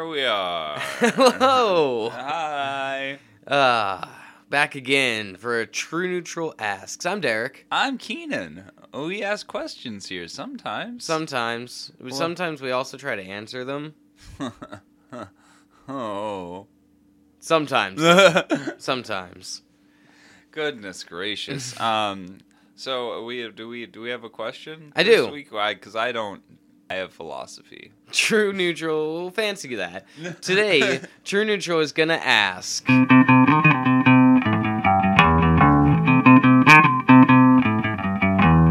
Here we are. Hello. Hi. Uh, back again for a True Neutral Asks. I'm Derek. I'm Keenan. We ask questions here sometimes. Sometimes, sometimes we also try to answer them. oh. Sometimes, sometimes. Goodness gracious. Um. So we do we do we have a question? I this do. Because I don't. I have philosophy. True Neutral, fancy that. Today, True Neutral is gonna ask.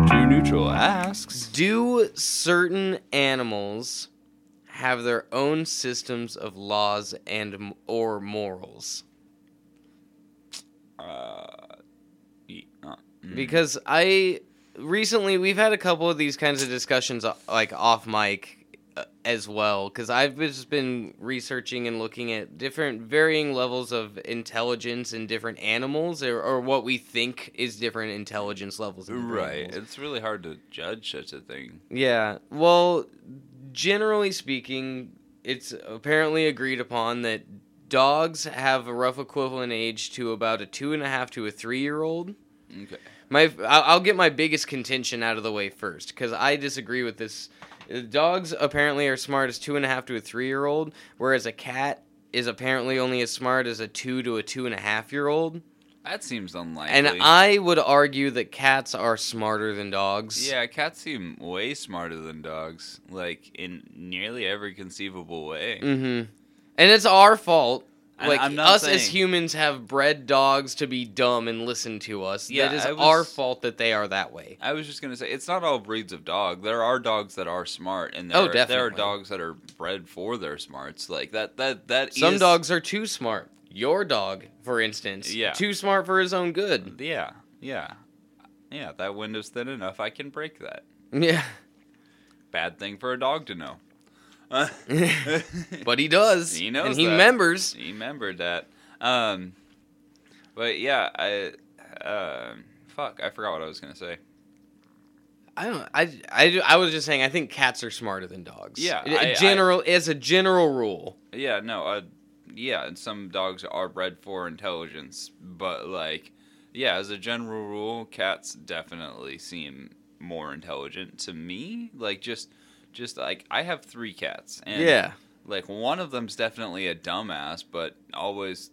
True neutral asks. Do certain animals have their own systems of laws and or morals? Uh. ye- uh, mm. because I recently we've had a couple of these kinds of discussions uh, like off mic uh, as well because I've just been researching and looking at different varying levels of intelligence in different animals or, or what we think is different intelligence levels. In Right. animals. It's really hard to judge such a thing. Yeah. Well, generally speaking, it's apparently agreed upon that dogs have a rough equivalent age to about a two and a half to a three year old. Okay. My, I'll I'll get my biggest contention out of the way first because I disagree with this. Dogs apparently are smart as two and a half to a three year old, whereas a cat is apparently only as smart as a two to a two and a half year old. That seems unlikely. And I would argue that cats are smarter than dogs. Yeah, cats seem way smarter than dogs, like in nearly every conceivable way. Mm-hmm. And it's our fault. Like us as humans have bred dogs to be dumb and listen to us. Yeah, it is was- our fault that they are that way. I was just gonna say it's not all breeds of dog. There are dogs that are smart, and oh, there Oh, are, there are dogs that are bred for their smarts. Like that. That that Some is- dogs are too smart. Your dog, for instance, Yeah. too smart for his own good. Yeah, yeah, yeah. That window's thin enough. I can break that. Yeah, Bad thing for a dog to know. but he does. He knows and he that. remembers. He remembered that. Um, but yeah, I. Uh, fuck, I forgot what I was gonna say. I don't. I, I, I was just saying. I think cats are smarter than dogs. Yeah, in I- general, as a general rule. Yeah, no, uh, yeah, and some dogs are bred for intelligence, but like, yeah, as a general rule, cats definitely seem more intelligent to me. Like, just, just like I have three cats, and yeah. like one of them's definitely a dumbass, but always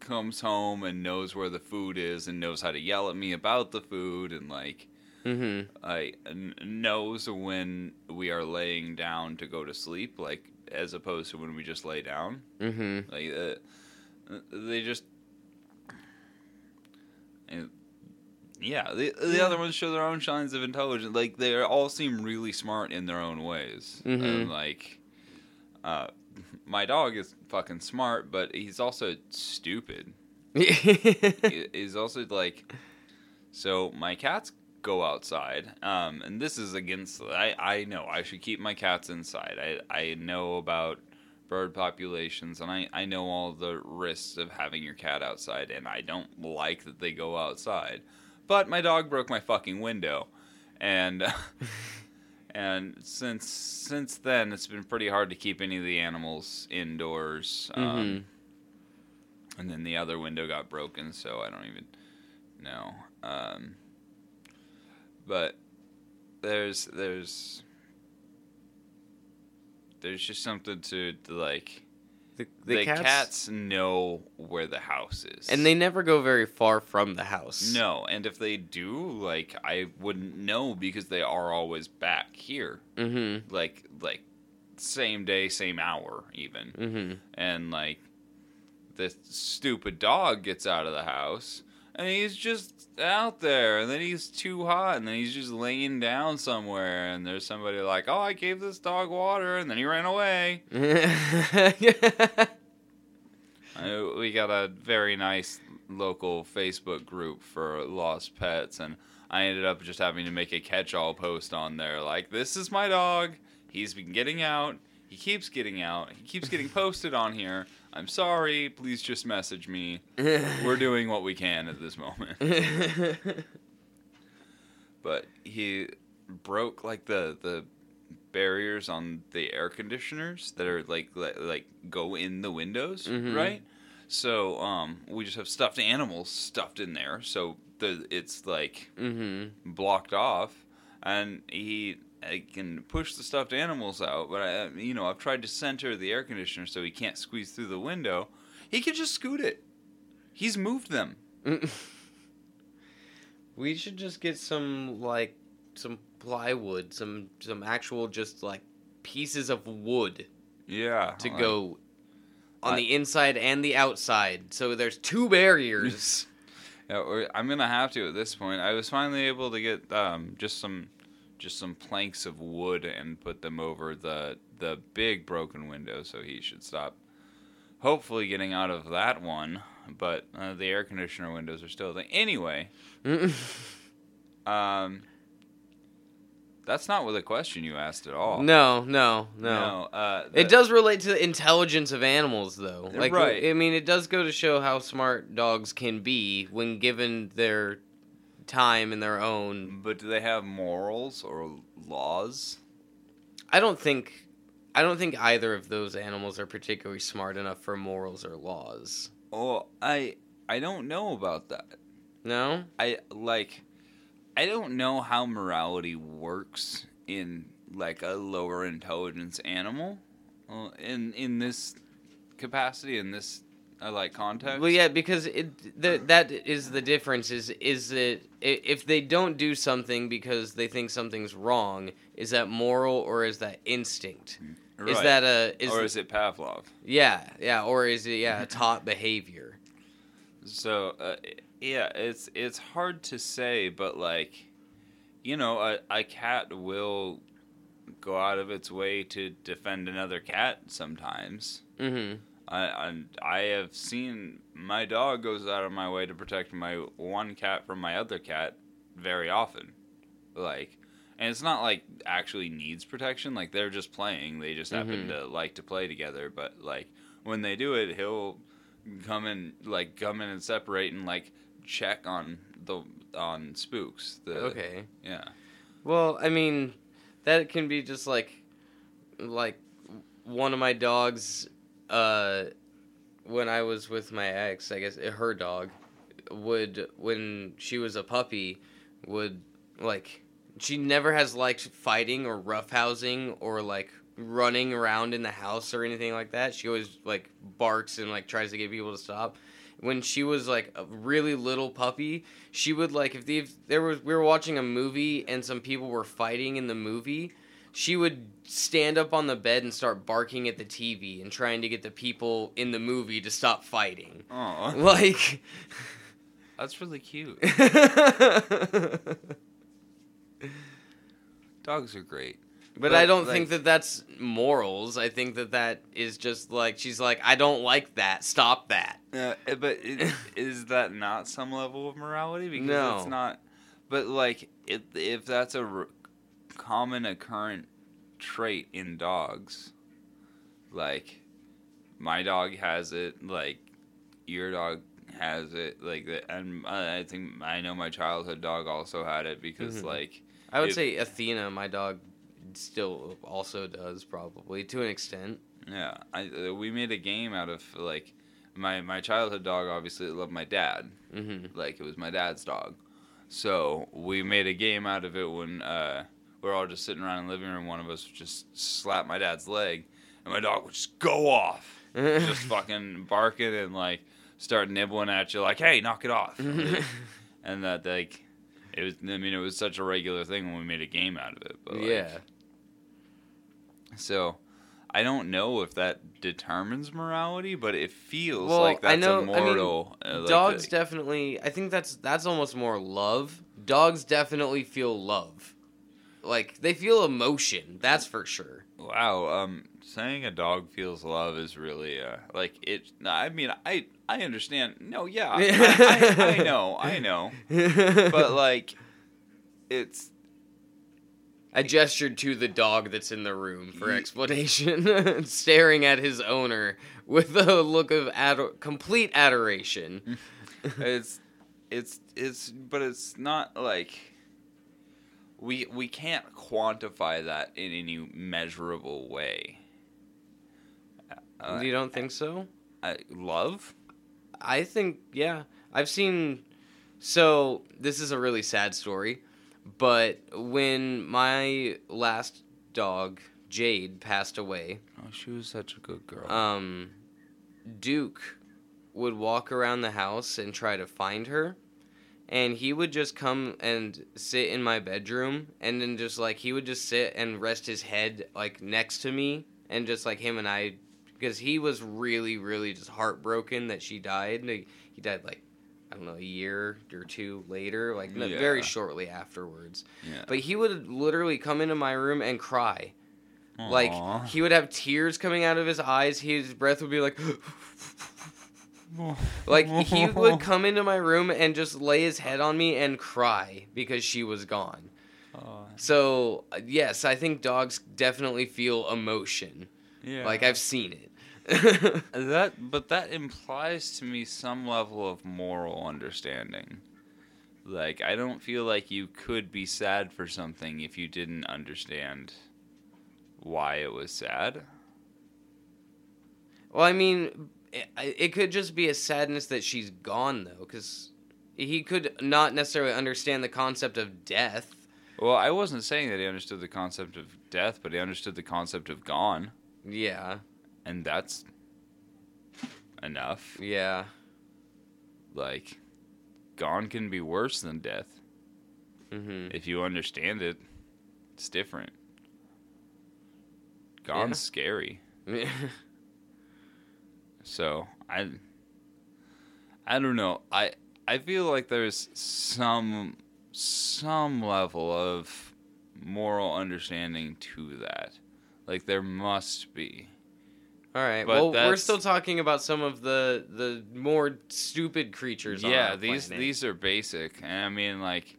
comes home and knows where the food is and knows how to yell at me about the food and like Mm-hmm. I n- knows when we are laying down to go to sleep, like as opposed to when we just lay down. Mm-hmm. Like uh, they just, and- yeah. The the other ones show their own signs of intelligence. Like they all seem really smart in their own ways. Mhm. And like, uh, my dog is fucking smart, but he's also stupid. He- he's also like, so my cats go outside, um, and this is against. I I know I should keep my cats inside. I I know about bird populations, and I I know all the risks of having your cat outside, and I don't like that they go outside. But my dog broke my fucking window, and. And since since then, it's been pretty hard to keep any of the animals indoors. Um, Mhm. and then the other window got broken, so I don't even know. Um, but there's there's there's just something to, to like the, the, cats, know where the house is, and they never go very far from the house. no, and if they do, like I wouldn't know because they are always back here, Mm-hmm. like like same day, same hour, even. Mm-hmm. and like the stupid dog gets out of the house and he's just out there and then he's too hot and then he's just laying down somewhere and there's somebody like oh i gave this dog water and then he ran away. We got a very nice local facebook group for lost pets and i ended up just having to make a catch-all post on there like this is my dog. He's been getting out. He keeps getting out. He keeps getting posted on here i'm sorry please just message me we're doing what we can at this moment but he broke like the the barriers on the air conditioners that are like like, like go in the windows, Mhm. right? So um, we just have stuffed animals stuffed in there, so the it's like Mm-hmm. blocked off, and he I can push the stuffed animals out. But I, you know, I've tried to center the air conditioner so he can't squeeze through the window. He could just scoot it. He's moved them. we should just get some like some plywood, some some actual just like pieces of wood Yeah, to like- go on I- the inside and the outside. So there's two barriers. Yeah, I'm gonna have to at this point. I was finally able to get um, just some, just some planks of wood and put them over the the big broken window, so he should stop. Hopefully, getting out of that one, but uh, the air conditioner windows are still there. Anyway, um, that's not what the question you asked at all. no, no, no. uh, It does relate to the intelligence of animals, though. Like, Right. I mean, it does go to show how smart dogs can be when given their time in their own. But do they have morals or laws? I don't think, I don't think either of those animals are particularly smart enough for morals or laws. Oh, I I don't know about that. No. I like I don't know how morality works in like a lower intelligence animal uh, in in this capacity in this uh, like context. Well, yeah, because it the, that is the difference. Is is it if they don't do something because they think something's wrong, is that moral or is that instinct? Is that a is or is it Pavlov? yeah yeah or is it yeah a taught behavior? So uh, yeah, it's it's hard to say, but like you know, a, a cat will go out of its way to defend another cat sometimes. Mm-hmm. I, and I have seen my dog goes out of my way to protect my one cat from my other cat very often. Like, and it's not like actually needs protection. Like they're just playing. They just happen Mhm. to like to play together. But like when they do it, he'll come in like come in and separate and like check on the on spooks. The, Okay. Yeah. Well, I mean, that can be just like, like one of my dogs. Uh, when I was with my ex, I guess her dog would when she was a puppy would like she never has liked fighting or roughhousing or like running around in the house or anything like that. She always like barks and like tries to get people to stop. When she was like a really little puppy, she would like if, the, if there was we were watching a movie and some people were fighting in the movie, she would stand up on the bed and start barking at the TV and trying to get the people in the movie to stop fighting. Oh, Like that's really cute. Dogs are great. But, But, I don't like- think that that's morals. I think that that is just like she's like I don't like that. Stop that. Uh, but it, is that not some level of morality? Because No. it's not. But like, if if that's a r- common occurrent trait in dogs, like my dog has it, like your dog has it, like and I think I know my childhood dog also had it because Mhm. like I would If- say Athena, my dog, still also does probably to an extent. yeah, I uh, we made a game out of like my my childhood dog obviously loved my dad, Mm-hmm. like it was my dad's dog. So we made a game out of it when uh, we are all just sitting around in the living room. One of us would just slap my dad's leg, and my dog would just go off, just fucking barking and like start nibbling at you, like, "Hey, knock it off!" and that like it was. I mean, it was such a regular thing when we made a game out of it. But like, yeah. So. I don't know if that determines morality, but it feels Well, like that's I know. a moral. I mean, uh, like dogs a- definitely. I think that's that's almost more love. Dogs definitely feel love. Like they feel emotion. That's for sure. Wow, um, saying a dog feels love is really uh, like it. I mean, I I understand. No, yeah, I, I, I know, I know, but like, it's I gestured to the dog that's in the room for explanation, staring at his owner with a look of ador- complete adoration. it's it's it's, but it's not like we we can't quantify that in any measurable way. Uh, you don't think so? I, love? I think yeah. I've seen so this is a really sad story, but when my last dog Jade passed away, Oh, she was such a good girl. um Duke would walk around the house and try to find her. And he would just come and sit in my bedroom and then just like he would just sit and rest his head like next to me and just like him and I because he was really really just heartbroken that she died. And He, he died like I don't know a year or two later, like n- very shortly afterwards. yeah. But he would literally come into my room and cry. Like he would have tears coming out of his eyes. His breath would be like, like he would come into my room and just lay his head on me and cry because she was gone. Aw. So yes, I think dogs definitely feel emotion. yeah. Like I've seen it. that, but that implies to me some level of moral understanding. Like I don't feel like you could be sad for something if you didn't understand why it was sad. well, I mean, it, it could just be a sadness that she's gone though, because he could not necessarily understand the concept of death. Well, I wasn't saying that he understood the concept of death, but he understood the concept of gone, Yeah, and that's enough. yeah. Like gone can be worse than death. hmm If you understand it, it's different. Gone's Yeah. scary. So I I don't know. I I feel like there's some some level of moral understanding to that. Like there must be. All right. But well, we're still talking about some of the the more stupid creatures. yeah, these planet. these are basic. And I mean like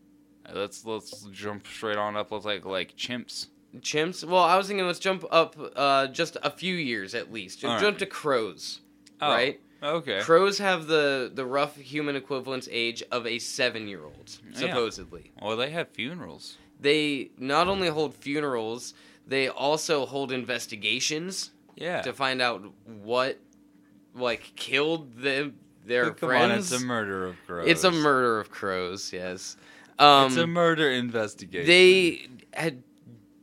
let's let's jump straight on up with like like chimps. chimps. Well, I was thinking let's jump up uh, just a few years at least. All jump right. to crows. Oh, Right. Okay. Crows have the the rough human equivalence age of a seven year old Yeah. supposedly. well, they have funerals. They not only hold funerals, they also hold investigations Yeah. to find out what like killed them their Come friends. on, it's a murder of crows. It's a murder of crows. Yes. Um, it's a murder investigation. they had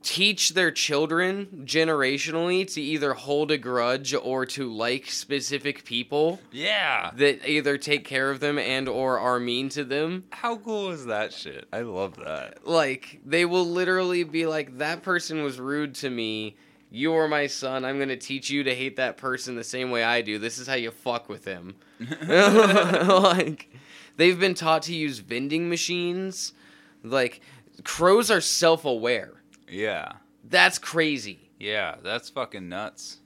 teach their children generationally to either hold a grudge or to like specific people yeah. that either take care of them and or are mean to them. How cool is that shit? I love that. like they will literally be like that person was rude to me. You're my son. I'm going to teach you to hate that person the same way i do. This is how you fuck with him. Like they've been taught to use vending machines. Like crows are self-aware yeah. that's crazy Yeah, that's fucking nuts.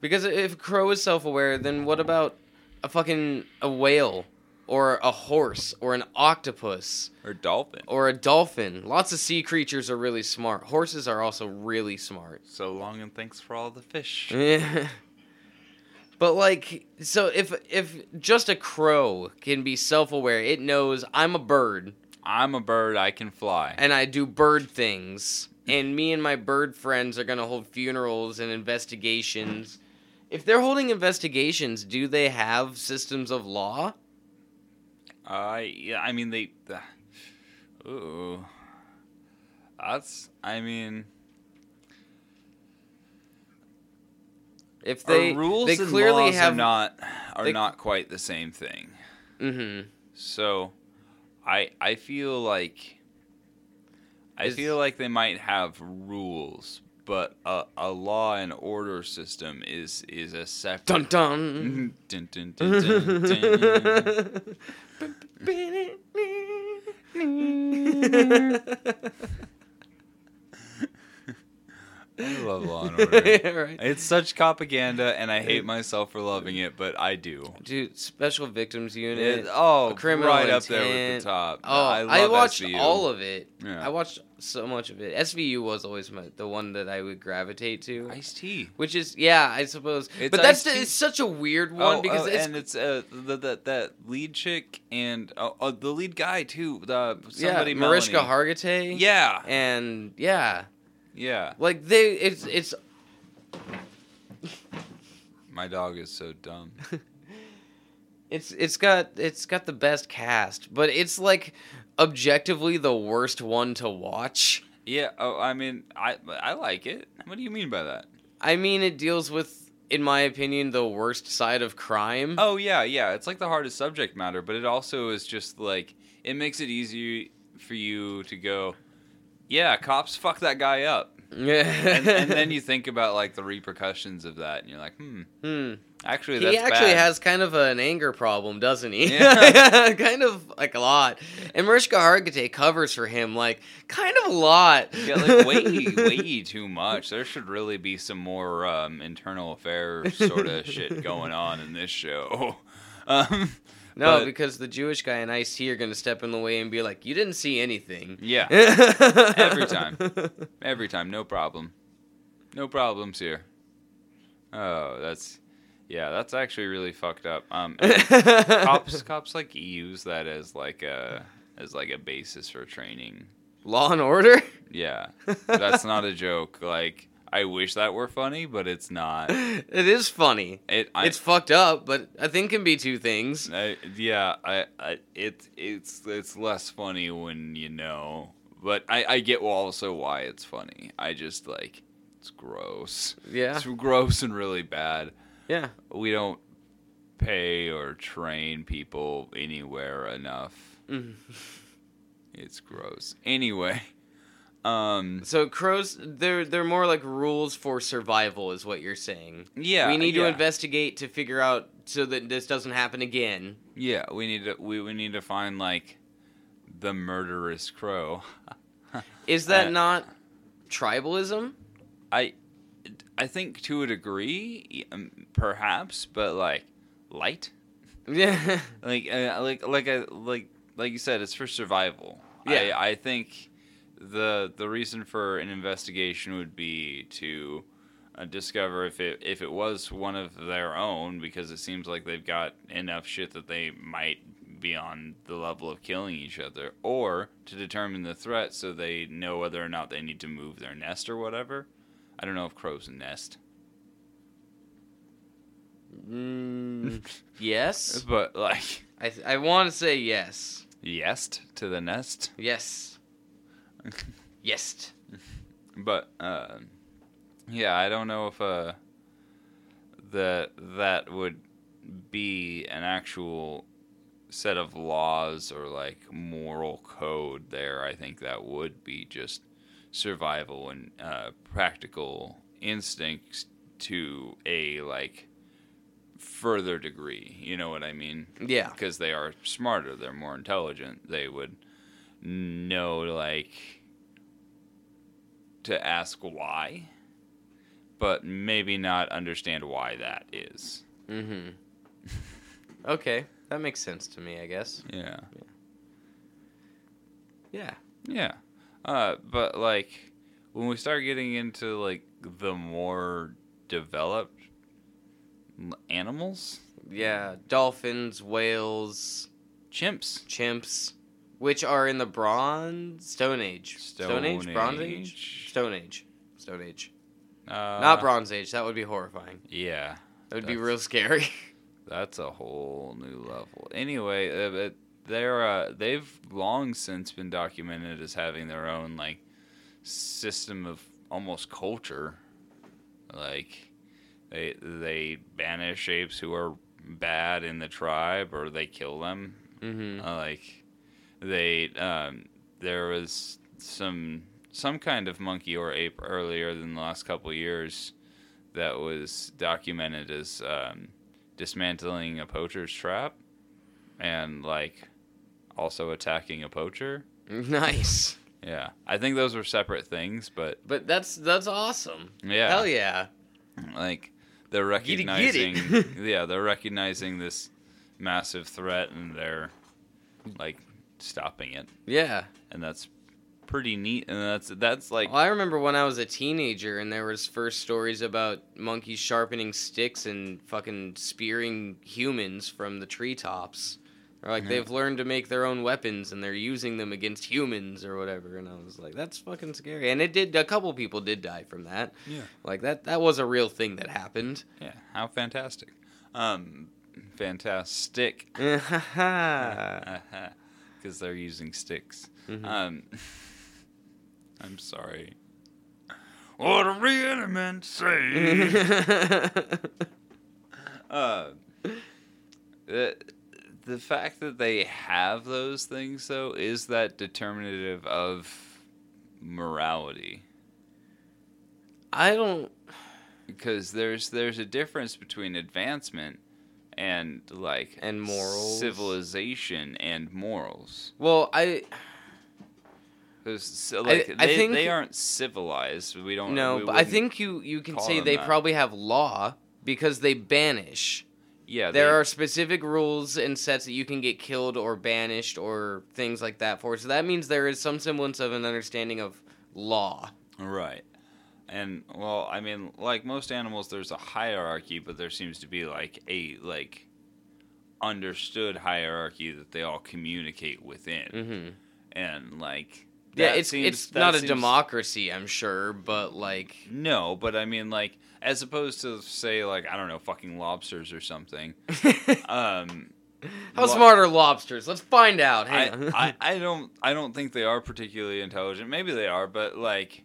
because if a crow is self-aware then what about a fucking a whale or a horse or an octopus Or dolphin. or a dolphin lots of sea creatures are really smart horses are also really smart So long and thanks for all the fish. Yeah. But like so if if just a crow can be self-aware, it knows I'm a bird I'm a bird, I can fly. and I do bird things and me and my bird friends are going to hold funerals and investigations. If they're holding investigations, do they have systems of law? Uh, yeah, I mean, they. Uh, ooh. That's, I mean. If they our rules they and clearly laws have are not are they- not quite the same thing. Mhm. So, I I feel like I feel like they might have rules, but a, a law and order system is is a separate. Dun dun. Dun, dun, dun, dun, dun. I love Law and Order. Right. It's such propaganda, and I hate myself for loving it, but I do. Dude, Special Victims Unit. It, oh, Criminal right up there with the top. Oh, I, I, watched SVU. all of it. Yeah. I watched so much of it. SVU was always my, the one that I would gravitate to. Ice T. Which is yeah, I suppose. It's but that's Ice-T. it's such a weird one Oh, because oh, it's and it's uh, the, the that lead chick and oh, oh, the lead guy too. The yeah, somebody Mariska Hargitay. Yeah, and yeah, yeah. like they it's it's My dog is so dumb. it's it's got it's got the best cast, but it's like objectively the worst one to watch. Yeah. Oh, I mean, I I like it. What do you mean by that? I mean, it deals with, in my opinion, the worst side of crime. Oh yeah, yeah. It's like the hardest subject matter, but it also is just like it makes it easier for you to go. Yeah, cops fuck that guy up, Yeah, and, and then you think about like the repercussions of that, and you're like, hmm, Hmm. actually, that's He actually bad. has kind of an anger problem, doesn't he? Yeah. kind of like a lot. And Mariska Hargitay covers for him like kind of a lot. Yeah, like way, way too much. There should really be some more um, internal affairs sort of shit going on in this show. Um, No, but- because the Jewish guy and Ice T are going to step in the way and be like, "You didn't see anything." yeah, Every time. every time, no problem, no problems here. Oh, that's yeah, that's actually really fucked up. Um, cops, cops like use that as like a as like a basis for training. Law and Order. Yeah, that's not a joke. Like I wish that were funny, but it's not. it is funny. It, I, it's fucked up, but I think can be two things. I, yeah, I, I, it, it's, it's less funny when you know, but I, I get also why it's funny. I just like, it's gross. Yeah, It's gross and really bad. yeah. We don't pay or train people anywhere enough. Mhm. It's gross. Anyway, um, So crows, they're they're more like rules for survival, is what you're saying. yeah, we need to investigate to figure out so that this doesn't happen again. Yeah, we need to, we, we need to find like the murderous crow. Is that Uh, not tribalism? I I think to a degree, um, perhaps, but like light, Yeah. like uh, like like I like like you said, it's for survival. Yeah. I, I think the the reason for an investigation would be to uh, discover if it if it was one of their own, because it seems like they've got enough shit that they might be on the level of killing each other, or to determine the threat so they know whether or not they need to move their nest or whatever. I don't know if crows nest, Mm, yes. but like I th- I want to say yes. yes to the nest. Yes. Yes. But uh, yeah, I don't know if uh, that that would be an actual set of laws or like moral code there. I think that would be just survival and uh, practical instincts to a like further degree. You know what I mean? Yeah. because they are smarter, they're more intelligent. They would know like to ask why, but maybe not understand why that is. Mm-hmm. okay, that makes sense to me. I guess. Yeah. Yeah. Yeah. Uh, but like when we start getting into like the more developed animals, Yeah. Dolphins, whales, chimps, chimps, which are in the Bronze Stone Age. Stone Age. Bronze Age. Age. Stone Age. Stone Age. uh, Not Bronze Age. That would be horrifying. Yeah. That would be real scary. That's a whole new level. Anyway, uh, but they're uh, they've long since been documented as having their own like system of almost culture. Like they they banish apes who are bad in the tribe, or they kill them. mm-hmm. Uh, like they um, there was some some kind of monkey or ape earlier than the last couple years that was documented as um, dismantling a poacher's trap and like also attacking a poacher Nice. Yeah, I think those were separate things, but But that's that's awesome. yeah, Hell yeah. like they're Get it, get recognizing. yeah, they're recognizing this massive threat and they're like stopping it, Yeah. and that's pretty neat. And that's that's like Well, I remember when I was a teenager and there was first stories about monkeys sharpening sticks and fucking spearing humans from the treetops. Or like Yeah. they've learned to make their own weapons and they're using them against humans or whatever. And I was like, that's fucking scary. And it did. A couple people did die from that. yeah, Like that. That was a real thing that happened. yeah. How fantastic. Um, fantastic. Because they're using sticks. Um, I'm sorry. What a reanimant say. uh, the, the fact that they have those things, though, is that determinative of morality. I don't. Because there's there's a difference between advancement and like And morals. civilization and morals. Well, I. so, like, I they, think- they aren't civilized. We don't. no, we but I think you you can say they that. probably have law because they banish. yeah. there they- are specific rules and sets that you can get killed or banished or things like that for. So that means there is some semblance of an understanding of law. right, and well, I mean, like most animals, there's a hierarchy, but there seems to be like a like understood hierarchy that they all communicate within, hmm and like Yeah, it's seems- it's not a democracy, I'm sure, but like No, but I mean, like, as opposed to say, like, I don't know, fucking lobsters or something. Um, how lo- smart are lobsters? Let's find out. I. I, I don't I don't think they are particularly intelligent. Maybe they are, but like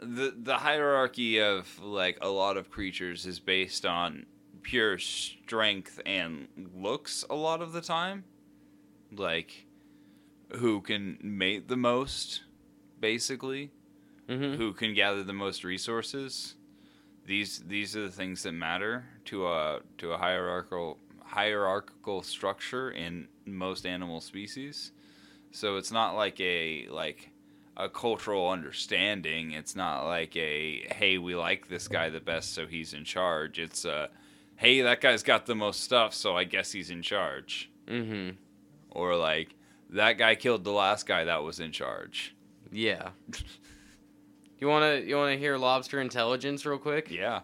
the the hierarchy of like a lot of creatures is based on pure strength and looks a lot of the time. Like who can mate the most basically, Mhm. who can gather the most resources. These these are the things that matter to a to a hierarchical hierarchical structure in most animal species. So it's not like a like a cultural understanding. It's not like a hey we like this guy the best so he's in charge. It's a hey that guy's got the most stuff so I guess he's in charge. Mm-hmm. Or like that guy killed the last guy that was in charge. Yeah. You wanna you wanna hear lobster intelligence real quick? Yeah.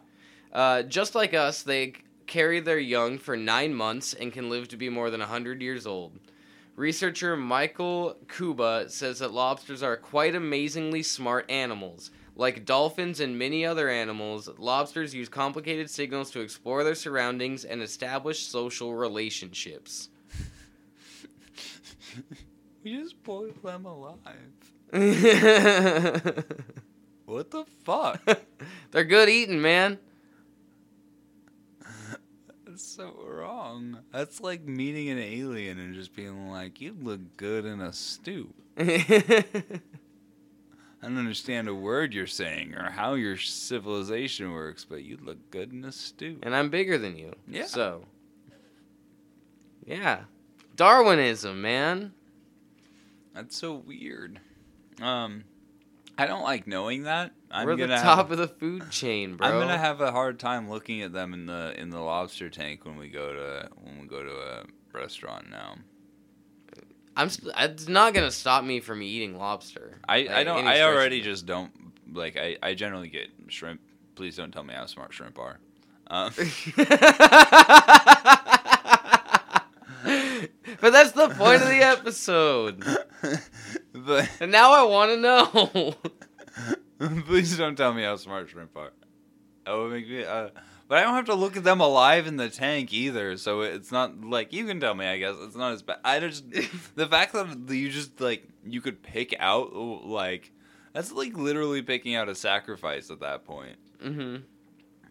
Uh, just like us, they carry their young for nine months and can live to be more than 100 years old. Researcher Michael Kuba says that lobsters are quite amazingly smart animals. Like dolphins and many other animals, lobsters use complicated signals to explore their surroundings and establish social relationships. we just boiled them alive. What the fuck? They're good eating, man. That's so wrong. That's like meeting an alien and just being like, "You look good in a stew." I don't understand a word you're saying or how your civilization works, but you look good in a stew. and I'm bigger than you. Yeah. So, yeah. Darwinism, man. That's so weird. Um, I don't like knowing that. I'm We're the top have, of the food chain, bro. I'm gonna have a hard time looking at them in the in the lobster tank when we go to when we go to a restaurant now. I'm. St- it's not gonna stop me from eating lobster. I, Like, I don't. I already just don't like. I, I generally get shrimp. Please don't tell me how smart shrimp are. Um, but that's the point of the episode. but And now I want to know. please don't tell me how smart shrimp are. That would make me. Uh, but I don't have to look at them alive in the tank either, so it's not like you can tell me. I guess it's not as bad. I just the fact that you just like you could pick out like that's like literally picking out a sacrifice at that point. hmm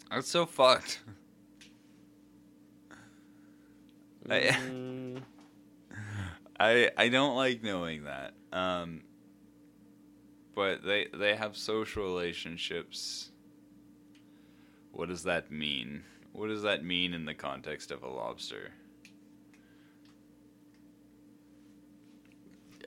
That's so fucked. Mm, I I I don't like knowing that. Um, but they they have social relationships. What does that mean? What does that mean in the context of a lobster?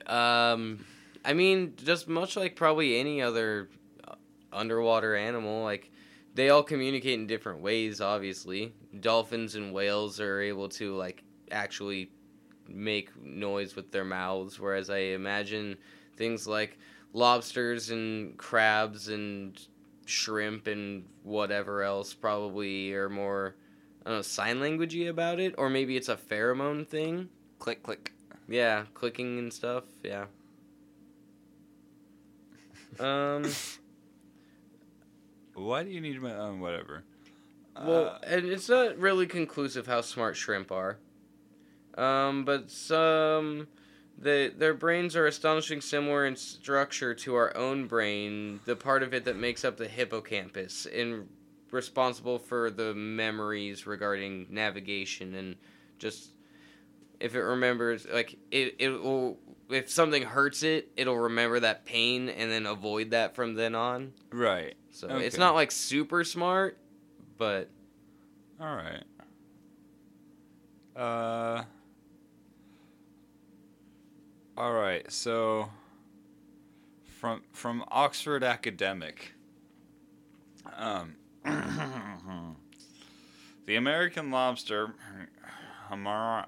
um, I mean, just much like probably any other uh, underwater animal, like they all communicate in different ways. Obviously, dolphins and whales are able to like actually make noise with their mouths, whereas I imagine things like lobsters and crabs and shrimp and whatever else probably are more I don't know sign languagey about it, or maybe it's a pheromone thing. Click, click. Yeah, clicking and stuff. Yeah. Um. Why do you need my um, whatever? Well, Uh, and it's not really conclusive how smart shrimp are. Um, but some, they, their brains are astonishingly similar in structure to our own brain, the part of it that makes up the hippocampus, and responsible for the memories regarding navigation and just if it remembers like it it will if something hurts it it'll remember that pain and then avoid that from then on right. so it's not like super smart but All right. Uh. All right. So. From from Oxford Academic. Um. the American lobster, Hamara,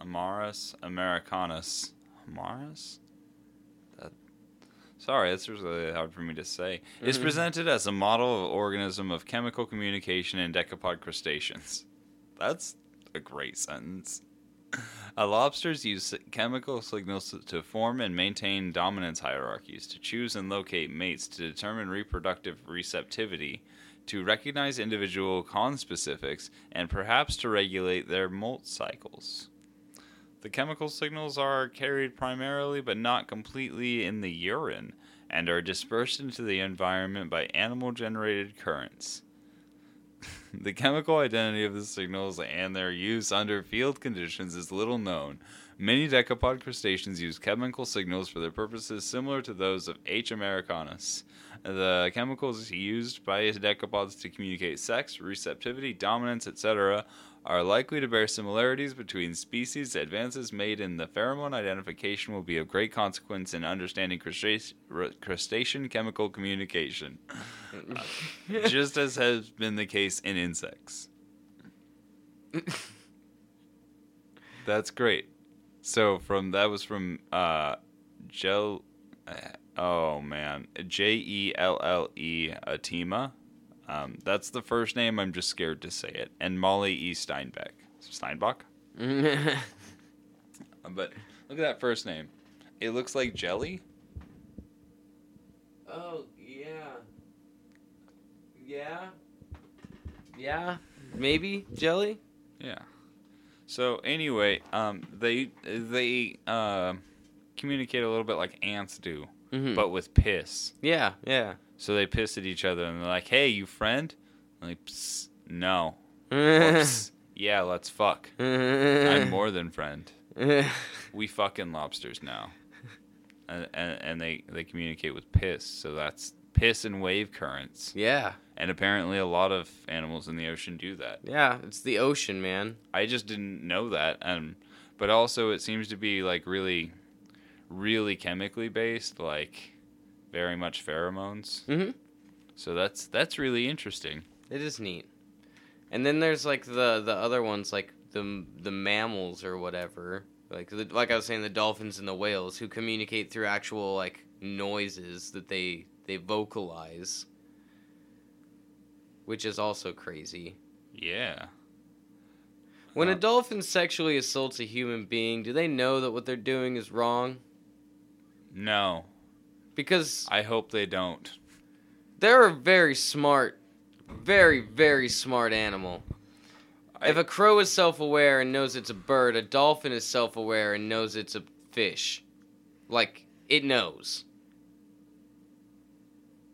Hamarus americanus, Hamarus. That. Sorry, that's really hard for me to say. Is Mhm. presented as a model of organism of chemical communication in decapod crustaceans. That's a great sentence. Lobsters use chemical signals to- to form and maintain dominance hierarchies, to choose and locate mates, to determine reproductive receptivity, to recognize individual conspecifics, and perhaps to regulate their molt cycles. The chemical signals are carried primarily but not completely in the urine and are dispersed into the environment by animal generated currents. the chemical identity of the signals and their use under field conditions is little known. Many decapod crustaceans use chemical signals for their purposes similar to those of H. americanus. The chemicals used by decapods to communicate sex, receptivity, dominance, etc., are likely to bear similarities between species. Advances made in the pheromone identification will be of great consequence in understanding crustace- crustacean chemical communication, just as has been the case in insects. That's great. So from that was from uh, Gel. Oh man, J E L L E Atema. Um, that's the first name. I'm just scared to say it. And Molly E Steinbeck. Steinbach. Uh, But look at that first name. It looks like jelly. oh yeah yeah yeah maybe jelly Yeah. So anyway, um, they they uh, communicate a little bit like ants do, mm-hmm. but with piss. yeah yeah So they piss at each other and they're like, "Hey, you friend?" I'm like, Psst, "No." Or, "Psst, yeah, let's fuck. I'm more than friend. We fucking lobsters now. And, and and they they communicate with piss. So that's piss and wave currents. yeah And apparently, a lot of animals in the ocean do that. yeah it's the ocean man I just didn't know that. And but also, it seems to be like really, really chemically based, like very much pheromones. mm-hmm So that's that's really interesting. It is neat. And then there's like the the other ones like the the mammals or whatever. Like the, like I was saying the dolphins and the whales who communicate through actual like noises that they they vocalize. Which is also crazy. Yeah. When a dolphin sexually assaults a human being, do they know that what they're doing is wrong? No, Because I hope they don't. they're a very smart, very, very smart animal. I- if a crow is self aware and knows it's a bird, a dolphin is self aware and knows it's a fish. Like, it knows.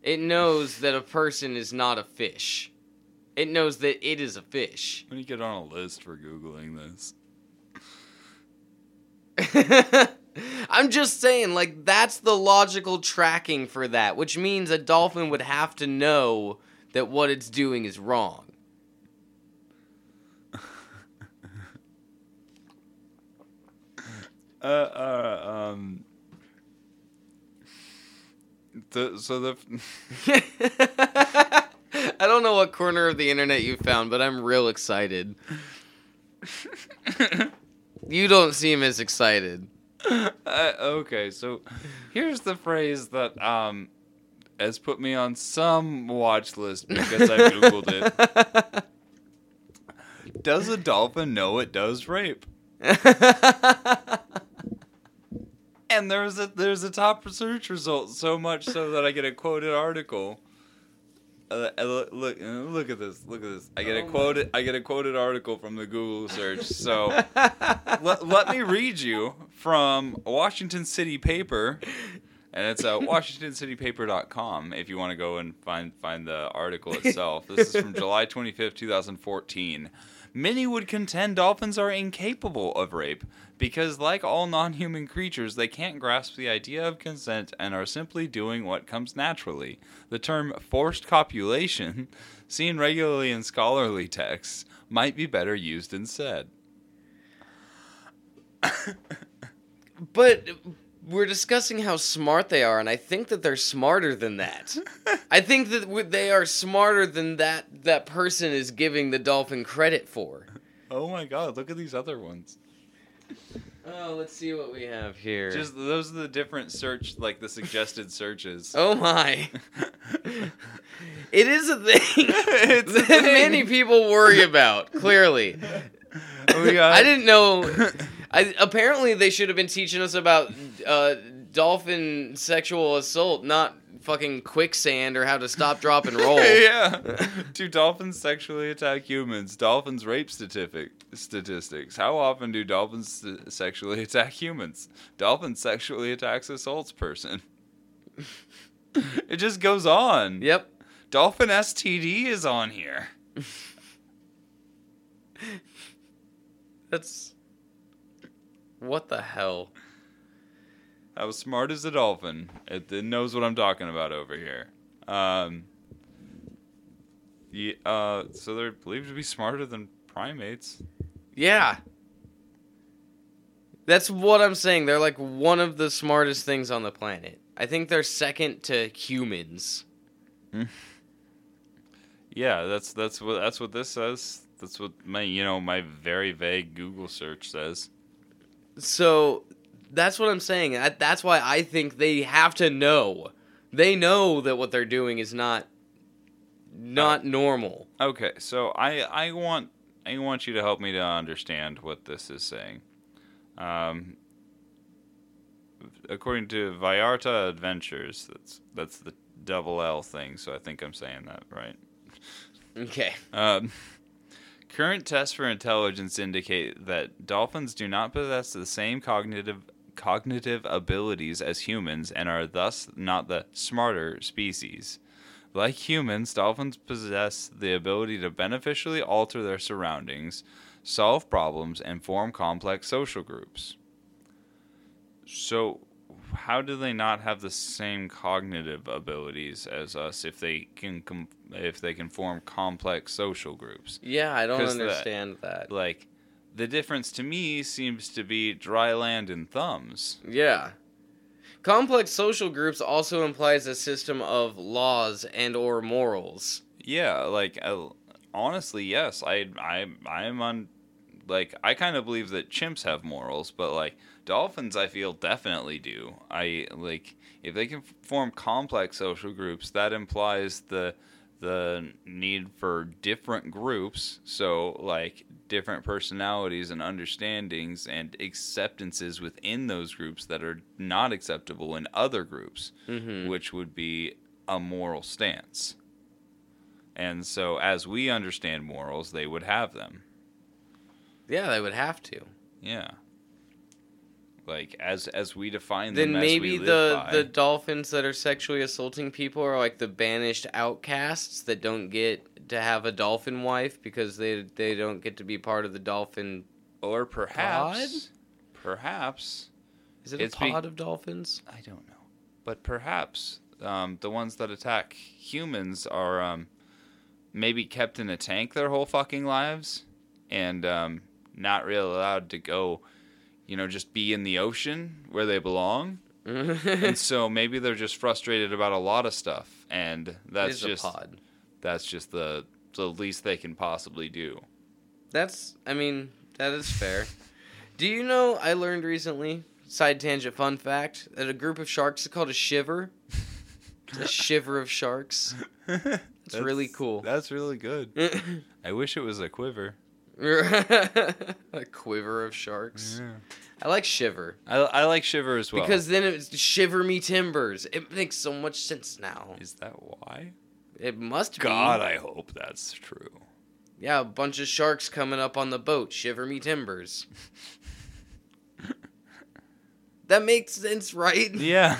It knows that a person is not a fish. It knows that it is a fish. Let me get on a list for googling this. I'm just saying, like, that's the logical tracking for that, which means a dolphin would have to know that what it's doing is wrong. Uh, uh, um. the so the I don't know what corner of the internet you found, but I'm real excited. you don't seem as excited. Uh, okay, so here's the phrase that um has put me on some watch list because I googled it. Does a dolphin know it does rape? And there's a there's a top search result so much so that I get a quoted article. Uh, uh, look, look, uh, look at this! Look at this! I get a Oh my- quoted I get a quoted article from the Google search. So let, let me read you from Washington City Paper, and it's uh, WashingtonCityPaper.com if you want to go and find find the article itself. This is from July twenty fifth, two thousand fourteen. Many would contend dolphins are incapable of rape because, like all non human creatures, they can't grasp the idea of consent and are simply doing what comes naturally. The term forced copulation, seen regularly in scholarly texts, might be better used instead. But we're discussing how smart they are, and I think that they're smarter than that. I think that they are smarter than that that person is giving the dolphin credit for. Oh my god, look at these other ones. Oh, let's see what we have here. Just those are the different search, like the suggested searches. oh my. It is a thing that thing. many people worry about, clearly. got, I didn't know. I, apparently, they should have been teaching us about uh, dolphin sexual assault, not fucking quicksand or how to stop, drop, and roll. yeah. do dolphins sexually attack humans? Dolphins rape statistic, statistics. How often do dolphins s- sexually attack humans? Dolphin sexually attacks assaults person. it just goes on. Yep. Dolphin STD is on here. That's. What the hell? How smart is a dolphin? It, it knows what I'm talking about over here. Um, yeah, uh, so they're believed to be smarter than primates. Yeah. That's what I'm saying. They're like one of the smartest things on the planet. I think they're second to humans. Yeah, that's that's what that's what this says. That's what my you know my very vague Google search says. So that's what I'm saying. That's why I think they have to know. They know that what they're doing is not not normal. Okay, so I I want I want you to help me to understand what this is saying. Um, according to Vallarta Adventures, that's that's the double L thing. So I think I'm saying that right. Okay. Um, current tests for intelligence indicate that dolphins do not possess the same cognitive cognitive abilities as humans and are thus not the smarter species. Like humans, dolphins possess the ability to beneficially alter their surroundings, solve problems, and form complex social groups. So, how do they not have the same cognitive abilities as us if they can com- if they can form complex social groups? Yeah, I don't understand that. Like, the difference to me seems to be dry land and thumbs. Yeah. Complex social groups also implies a system of laws and or morals. Yeah, like uh, honestly, yes, I I I'm on like I kind of believe that chimps have morals, but like dolphins, I feel definitely do. I like if they can form complex social groups, that implies the the need for different groups. So like different personalities and understandings and acceptances within those groups that are not acceptable in other groups Mm-hmm. which would be a moral stance. And so, as we understand morals, they would have them. Yeah, they would have to. Yeah. Like as as we define them. Then maybe the by. the dolphins that are sexually assaulting people are like the banished outcasts that don't get to have a dolphin wife because they they don't get to be part of the dolphin. or perhaps, perhaps Is it It's a be- pod of dolphins? I don't know, but perhaps um, the ones that attack humans are um, maybe kept in a tank their whole fucking lives and um, not really allowed to go, you know, just be in the ocean where they belong. and so maybe they're just frustrated about a lot of stuff, and that's just that's just the the least they can possibly do. That's, I mean, that is fair. Do you know? I learned recently. Side tangent, fun fact: that a group of sharks is called a shiver. A shiver of sharks. It's really cool. That's really good. I wish it was a quiver. a quiver of sharks. I like shiver I, I like shiver as well. because then it's shiver me timbers. It makes so much sense now. is that why? It must be God, be. I hope that's true. Yeah, a bunch of sharks coming up on the boat. Shiver me timbers. that makes sense, right? Yeah.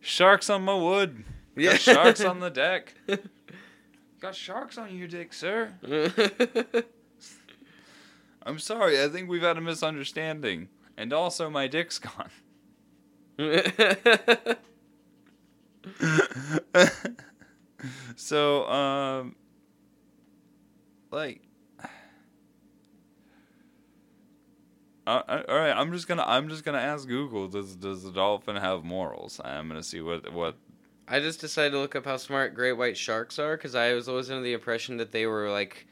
Sharks on my wood. Yeah. Got sharks on the deck. Got sharks on your dick, sir. I'm sorry. I think we've had a misunderstanding. And also, my dick's gone. so, um, like, uh, all right. I'm just gonna I'm just gonna ask Google. Does does the dolphin have morals? I'm gonna see what what. I just decided to look up how smart great white sharks are because I was always under the impression that they were like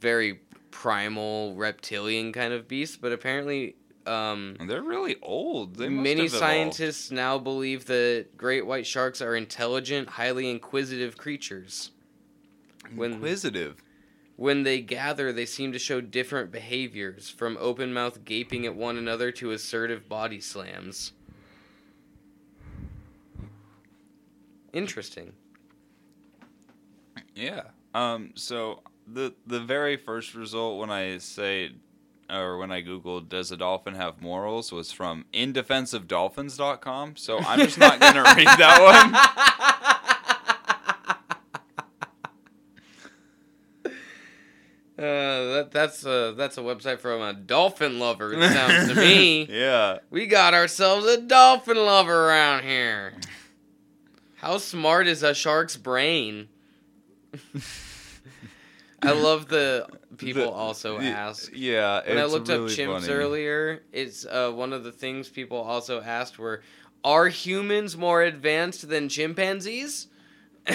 very primal reptilian kind of beast, but apparently um, They're really old. They many scientists now believe that great white sharks are intelligent, highly inquisitive creatures. When inquisitive. when they gather, they seem to show different behaviors, from open mouth gaping at one another to assertive body slams. Interesting. Yeah. Um. So the the very first result when I say or when I googled does a dolphin have morals was from indefenseofdolphins.com. So I'm just not gonna read that one. Uh, that, that's a that's a website from a dolphin lover. It sounds to me. yeah. We got ourselves a dolphin lover around here. How smart is a shark's brain? I love the people The- also the- ask. Yeah. When I it's looked up chimps funny. earlier, it's uh, one of the things people also asked were, "Are humans more advanced than chimpanzees?"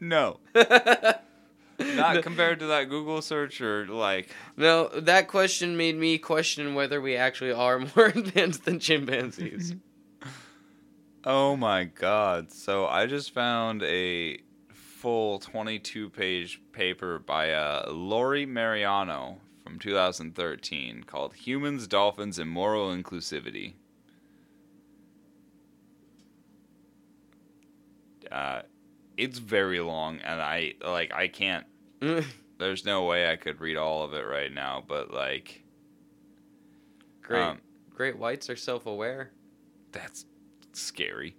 no. Not compared to that Google search or like no, that question made me question whether we actually are more advanced than chimpanzees. Oh my god. So I just found a full 22 page paper by uh, Lori Marino from 2013 called Humans, Dolphins, and Moral Inclusivity. Uh, it's very long, and I like I can't. There's no way I could read all of it right now, but like, Great. um, Great whites are self-aware. that's scary.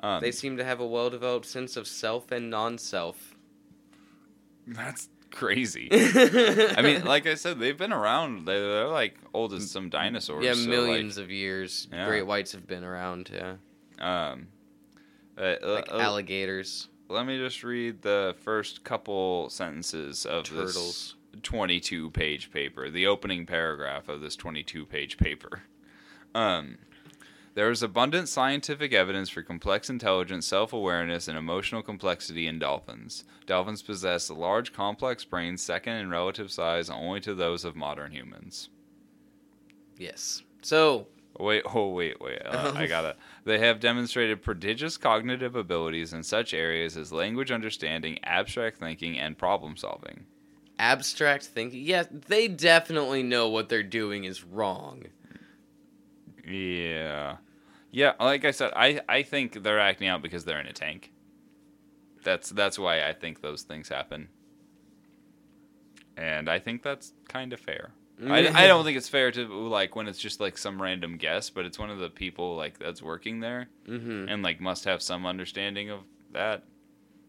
Um, They seem to have a well-developed sense of self and non-self. that's crazy. I mean, like I said, they've been around. They're, they're like old as some dinosaurs. yeah, so, millions of years. Yeah. Great whites have been around. Yeah, Like, um, uh, like uh, alligators, let me just read the first couple sentences of turtles. this 22 page paper, the opening paragraph of this 22 page paper. Um, there is abundant scientific evidence for complex intelligence, self awareness, and emotional complexity in dolphins. Dolphins possess large, complex brains, second in relative size only to those of modern humans. Yes. So Wait, oh, wait, wait. Uh, I gotta. They have demonstrated prodigious cognitive abilities in such areas as language understanding, abstract thinking, and problem solving. abstract thinking. Yeah, they definitely know what they're doing is wrong. Yeah. Yeah, like I said, I, I think they're acting out because they're in a tank. That's that's why I think those things happen. And I think that's kind of fair. I, I don't think it's fair to like when it's just like some random guess, but it's one of the people like that's working there hmm and like must have some understanding of that.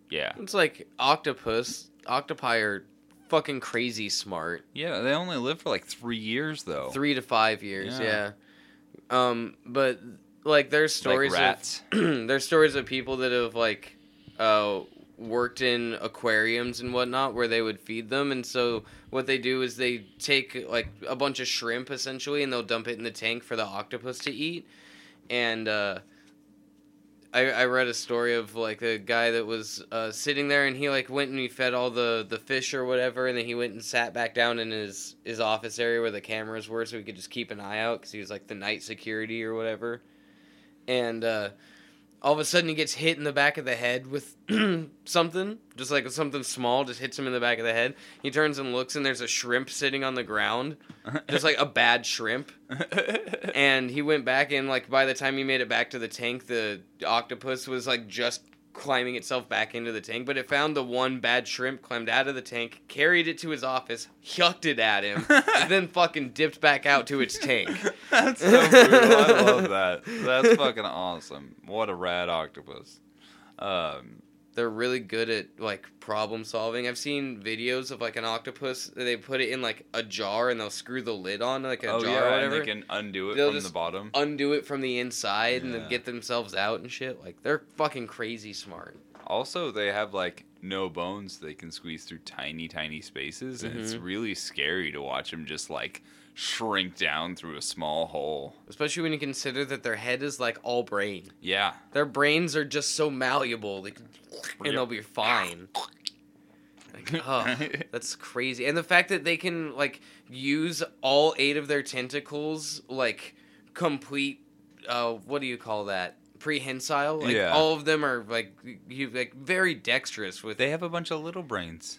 Yeah. It's like octopus. Octopi are fucking crazy smart. Yeah, they only live for like 3 years though. Three to five years. Yeah. Yeah. Um, but like there's stories like rats. of there's stories of people that have like uh worked in aquariums and whatnot where they would feed them. And so what they do is they take like a bunch of shrimp essentially and they'll dump it in the tank for the octopus to eat. And uh I, I read a story of like a guy that was uh, sitting there and he like went and he fed all the, the fish or whatever. And then he went and sat back down in his, his office area where the cameras were so he could just keep an eye out because he was like the night security or whatever and uh, all of a sudden he gets hit in the back of the head with something, just like something small, just hits him in the back of the head. He turns and looks, and there's a shrimp sitting on the ground, just like a bad shrimp. And he went back, and like by the time he made it back to the tank, the octopus was like just climbing itself back into the tank. But it found the one bad shrimp, climbed out of the tank, carried it to his office, yucked it at him, and then fucking dipped back out to its tank. That's so brutal. I love that. That's fucking awesome. What a rad octopus. Um, they're really good at like problem solving. I've seen videos of like an octopus. They put it in like a jar and they'll screw the lid on like a oh jar yeah, or and whatever. they can undo it They'll from the bottom. Undo it from the inside and then get themselves out and shit. Like they're fucking crazy smart. Also, they have like no bones they can squeeze through tiny, tiny spaces, and it's Mhm. really scary to watch them just like shrink down through a small hole. Especially when you consider that their head is like all brain. Yeah. Their brains are just so malleable. They can, and they'll be fine. Like, oh, that's crazy. And the fact that they can like use all eight of their tentacles like complete uh what do you call that? Prehensile? Like Yeah. all of them are like you like very dexterous with They have a bunch of little brains.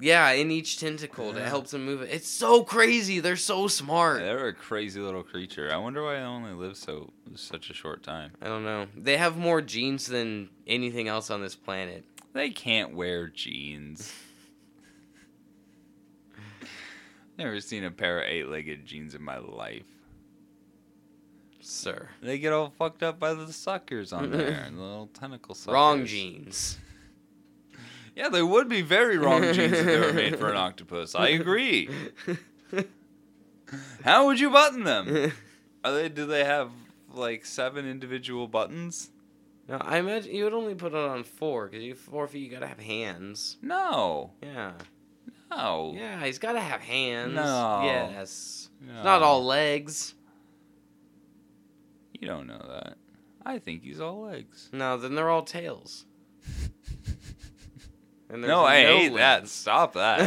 Yeah, in each tentacle that Yeah. helps them move it. It's so crazy. They're so smart. They're a crazy little creature. I wonder why they only live so such a short time. I don't know. They have more genes than anything else on this planet. They can't wear jeans. Never seen a pair of eight-legged jeans in my life. Sir. They get all fucked up by the suckers on there, and the little tentacle suckers. Wrong genes. Yeah, they would be very wrong jeans if they were made for an octopus. I agree. How would you button them? Are they? Do they have like seven individual buttons? No, I imagine you would only put it on four because you four feet. You gotta have hands. No, Yeah, no. yeah. He's gotta have hands. No. Yes. no. It's not all legs. You don't know that. I think he's all legs. No, then they're all tails. And No, I hate that. Stop that.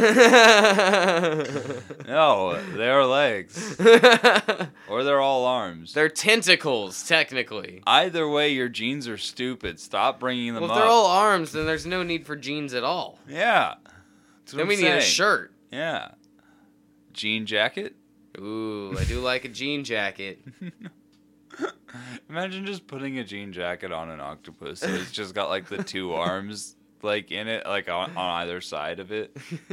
no, they're legs, or they're all arms. they're tentacles, technically. Either way, your jeans are stupid. Stop bringing them Well, if they're all arms, then there's no need for jeans at all. yeah. Then I'm we need a shirt. Yeah. Jean jacket? Ooh, I do like a jean jacket. Imagine just putting a jean jacket on an octopus. So it's just got like the two arms like in it, like on, on either side of it.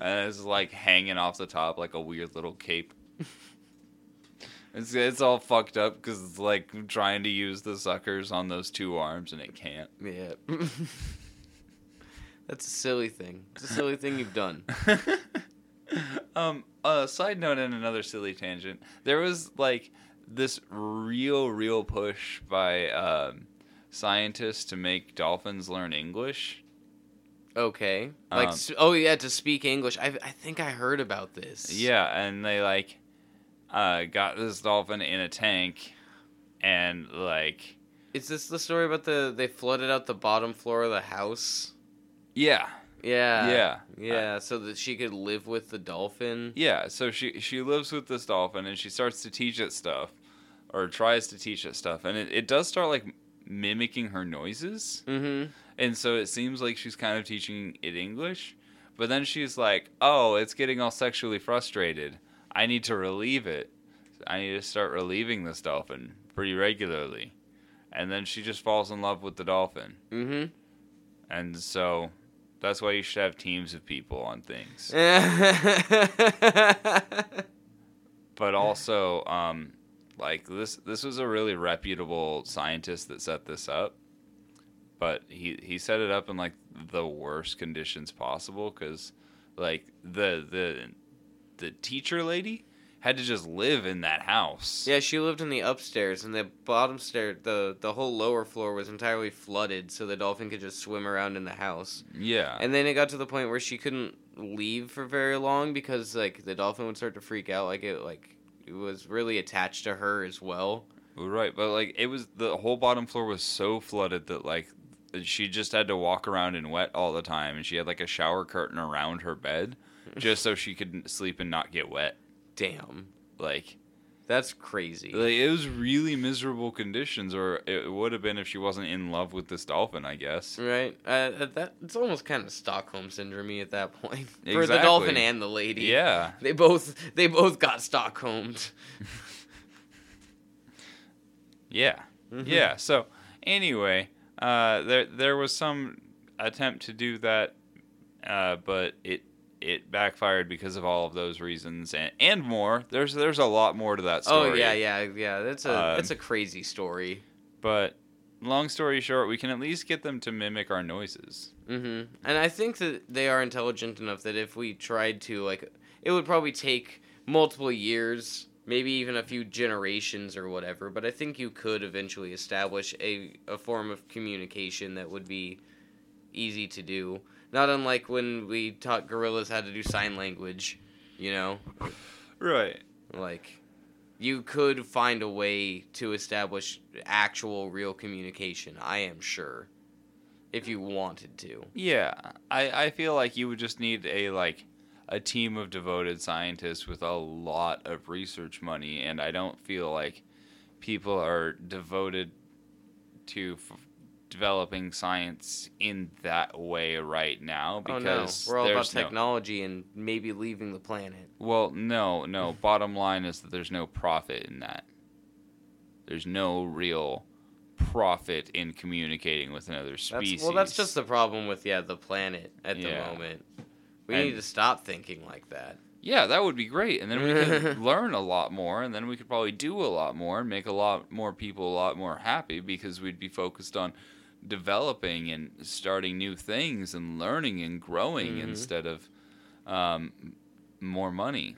And it's like hanging off the top like a weird little cape. It's, it's all fucked up because it's like trying to use the suckers on those two arms and it can't. yeah. That's a silly thing. It's a silly thing you've done. um, a side note and another silly tangent. There was like this real, real push by um, scientists to make dolphins learn English. Okay. Like, Um, s- oh yeah, to speak English. I I think I heard about this. Yeah, and they like uh, got this dolphin in a tank, and like Is this the story about the they flooded out the bottom floor of the house? yeah, Yeah. yeah, Yeah, so that she could live with the dolphin. yeah. So she she lives with this dolphin, and she starts to teach it stuff, or tries to teach it stuff, and it, it does start like mimicking her noises. Mm-hmm. And so it seems like she's kind of teaching it English. But then she's like, oh, it's getting all sexually frustrated. I need to relieve it. I need to start relieving this dolphin pretty regularly. And then she just falls in love with the dolphin. Mm-hmm. And so that's why you should have teams of people on things. But also, um, like this this was a really reputable scientist that set this up. But he he set it up in like the worst conditions possible because like the the the teacher lady had to just live in that house. Yeah, she lived in the upstairs, and the bottom stair, the the whole lower floor was entirely flooded, so the dolphin could just swim around in the house. Yeah. And then it got to the point where she couldn't leave for very long because like the dolphin would start to freak out, like it like was really attached to her as well. Right, but like it was the whole bottom floor was so flooded that like she just had to walk around in wet all the time, and she had like a shower curtain around her bed just so she could sleep and not get wet. Damn, Like, that's crazy. like it was really miserable conditions, or it would have been if she wasn't in love with this dolphin, I guess. Right, uh, that it's almost kind of Stockholm syndrome at that point for the dolphin and the lady. Yeah, they both they both got Stockholmed. yeah, Mhm. yeah. So anyway, uh, there there was some attempt to do that, uh, but it it backfired because of all of those reasons and, and more. There's there's a lot more to that story. Oh yeah, yeah, yeah. That's a Um, that's a crazy story. But long story short, we can at least get them to mimic our noises. hmm And I think that they are intelligent enough that if we tried to, like, it would probably take multiple years, maybe even a few generations or whatever. But I think you could eventually establish a a form of communication that would be easy to do. Not unlike when we taught gorillas how to do sign language, you know, Right. like. You could find a way to establish actual real communication, I am sure. If you wanted to. Yeah, I, I feel like you would just need a like a team of devoted scientists with a lot of research money, and I don't feel like people are devoted to f- developing science in that way right now Oh because no, we're all about there's no- technology and maybe leaving the planet. well, no, no. Bottom line is that there's no profit in that. There's no real profit in communicating with another species. That's, well, that's just the problem with yeah the planet at the moment. We And- need to stop thinking like that. Yeah, that would be great. And then we could learn a lot more, and then we could probably do a lot more and make a lot more people a lot more happy because we'd be focused on developing and starting new things and learning and growing Mhm. instead of um, more money.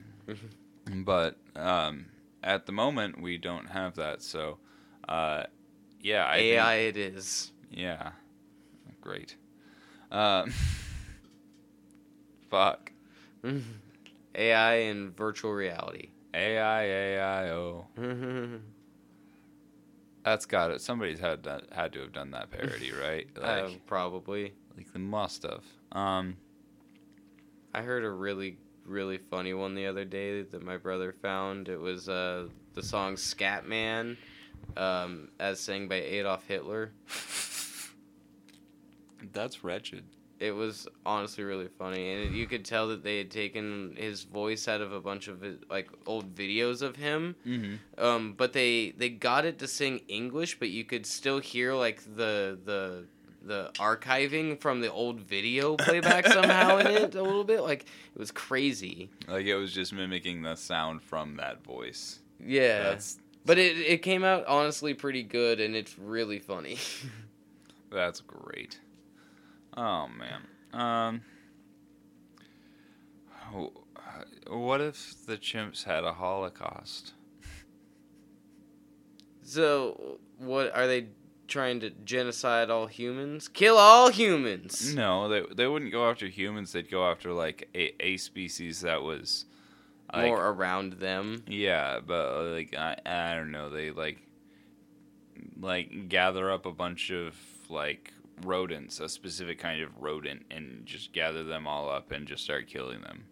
but um, at the moment, we don't have that. So, uh, yeah, I think- AI, it is. yeah, great. Um, fuck. AI and virtual reality. AI, AI, oh. That's got it. Somebody's had that, had to have done that parody, right? Like, uh, probably. like they must have. Um, I heard a really really funny one the other day that my brother found. It was uh, the song Scatman, um, as sang by Adolf Hitler. that's wretched. It was honestly really funny, and you could tell that they had taken his voice out of a bunch of his, like old videos of him. Mm-hmm. Um, but they they got it to sing English, but you could still hear like the the the archiving from the old video playback somehow in it a little bit. Like it was crazy. Like it was just mimicking the sound from that voice. Yeah, That's but it it came out honestly pretty good, and it's really funny. that's great. Oh man. Um. What if the chimps had a holocaust? so what are they trying to genocide all humans? Kill all humans. No, they they wouldn't go after humans. They'd go after like a, a species that was like, More around them. Yeah, but like I I don't know. They like like gather up a bunch of like rodents, a specific kind of rodent, and just gather them all up and just start killing them.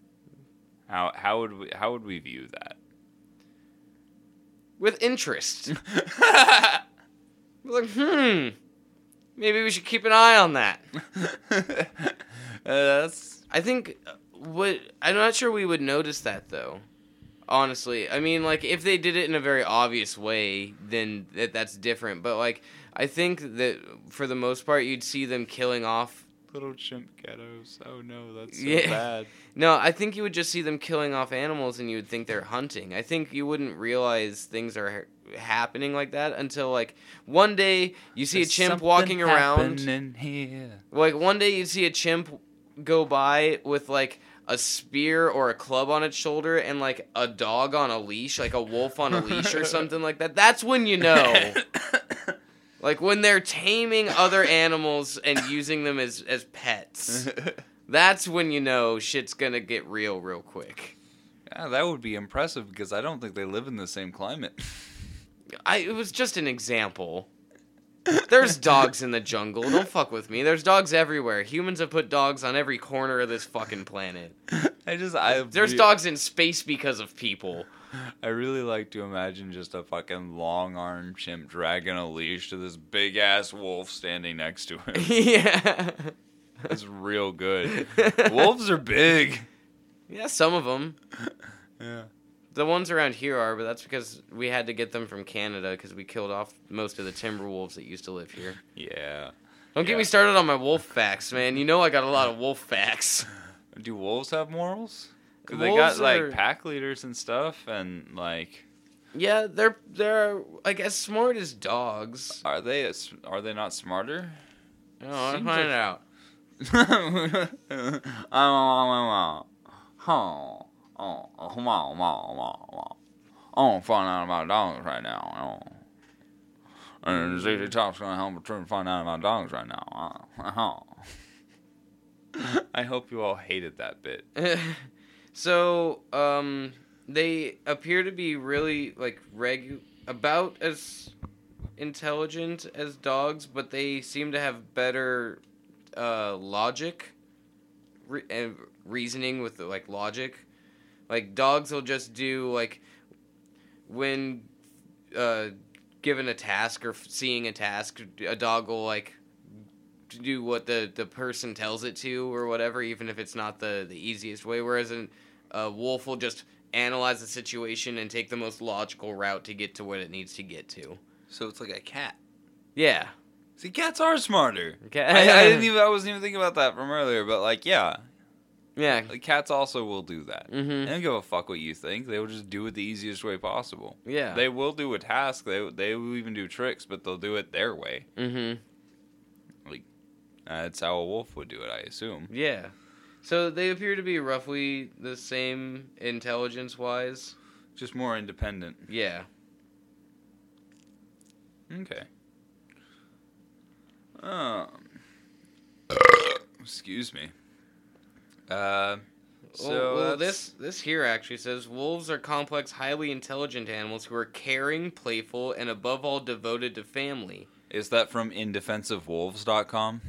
How how would we how would we view that? With interest. Like, hmm. Maybe we should keep an eye on that. Uh, that's I think uh, what I'm not sure we would notice that though. Honestly, I mean, like if they did it in a very obvious way, then that that's different. But like, I think that for the most part, you'd see them killing off. little chimp ghettos. Oh no, that's so Yeah. bad. No, I think you would just see them killing off animals, and you would think they're hunting. I think you wouldn't realize things are ha- happening like that until like one day you see There's a chimp walking around. happening here. Like one day you'd see a chimp go by with like a spear or a club on its shoulder and like a dog on a leash, like a wolf on a leash or something like that, that's when you know. Like when they're taming other animals and using them as as pets. That's when you know shit's gonna get real real quick. yeah, that would be impressive because I don't think they live in the same climate. I it was just an example. There's dogs in the jungle. Don't fuck with me. There's dogs everywhere. Humans have put dogs on every corner of this fucking planet. I just I There's re- dogs in space because of people. I really like to imagine just a fucking long armed chimp dragging a leash to this big ass wolf standing next to him. yeah. It's real good. Wolves are big. Yeah, some of them. Yeah. The ones around here are, but that's because we had to get them from Canada because we killed off most of the timber wolves that used to live here. Yeah. Don't get Yeah. me started on my wolf facts, man. You know I got a lot of wolf facts. Do wolves have morals? They Wolves got are- like pack leaders and stuff, and like, Yeah, they're they're like as smart as dogs. are they as- are they not smarter? Oh, I'll find like- out. Um, um, um, oh, oh, come on, mom, mom. I'm finding out about dogs right now. oh. And ZZ Top's gonna help me find out about dogs right now. Uh-huh. I hope you all hated that bit. so, um, they appear to be really like reg about as intelligent as dogs, but they seem to have better uh, logic re- and reasoning with like logic. Like dogs will just do like when uh, given a task or seeing a task, a dog will like do what the, the person tells it to or whatever, even if it's not the, the easiest way. Whereas a wolf will just analyze the situation and take the most logical route to get to what it needs to get to. So it's like a cat. Yeah. See, cats are smarter. Okay. I, I didn't even. I wasn't even thinking about that from earlier, but like, yeah, Yeah. like, cats also will do that. They Mm-hmm. don't give a fuck what you think. They will just do it the easiest way possible. Yeah. They will do a task. They they will even do tricks, but they'll do it their way. mm-hmm. That's how a wolf would do it, I assume. Yeah. So they appear to be roughly the same intelligence wise. Just more independent. Yeah. Okay. Um. excuse me. Uh. So well, well, this this here actually says wolves are complex, highly intelligent animals who are caring, playful, and above all devoted to family. is that from indefenseofwolves.com?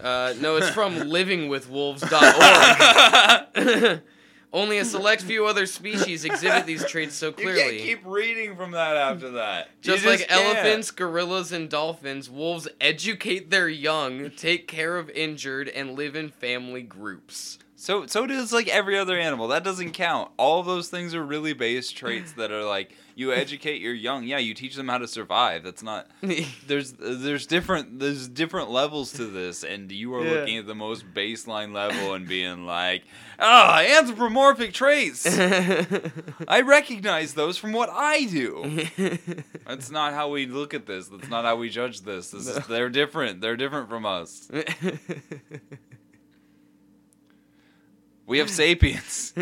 Uh, no, it's from livingwithwolves.org. Only a select few other species exhibit these traits so clearly. You can't keep reading from that after that. You Just like can't. elephants, gorillas, and dolphins, wolves educate their young, take care of injured, and live in family groups. So so does like every other animal. That doesn't count. All those things are really base traits that are like you educate your young. Yeah, you teach them how to survive. That's not there's there's different there's different levels to this and you are Yeah. looking at the most baseline level and being like, "Ah, anthropomorphic traits. I recognize those from what I do." That's not how we look at this. That's not how we judge this. This is, they're different. They're different from us. We have sapiens.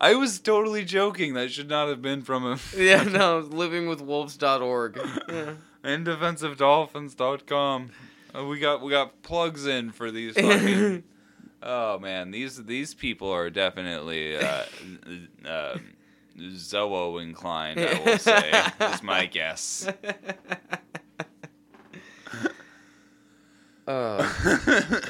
I was totally joking. That should not have been from him. yeah, no, livingwithwolves.org. Yeah. InDefenseOfDolphins.com. Uh, we got we got plugs in for these fucking. oh man, these these people are definitely uh, uh, Zoo inclined. I will say is my guess. Uh,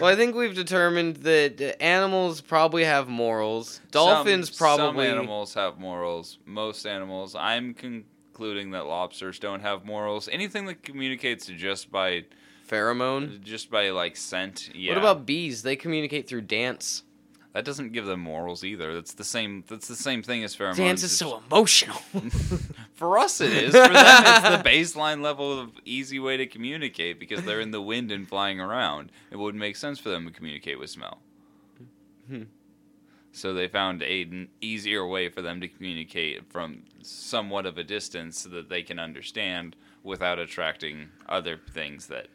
well, I think we've determined that animals probably have morals. Dolphins some, probably. Some animals have morals. Most animals. I'm concluding that lobsters don't have morals. Anything that communicates just by Pheromone. just by like scent. Yeah. What about bees? They communicate through dance. that? Doesn't give them morals either. That's the same. That's the same thing as pheromones. Dance is so emotional. For us, it is. For them, it's the baseline level of easy way to communicate because they're in the wind and flying around. It wouldn't make sense for them to communicate with smell. Hmm. So they found a, an easier way for them to communicate from somewhat of a distance so that they can understand without attracting other things that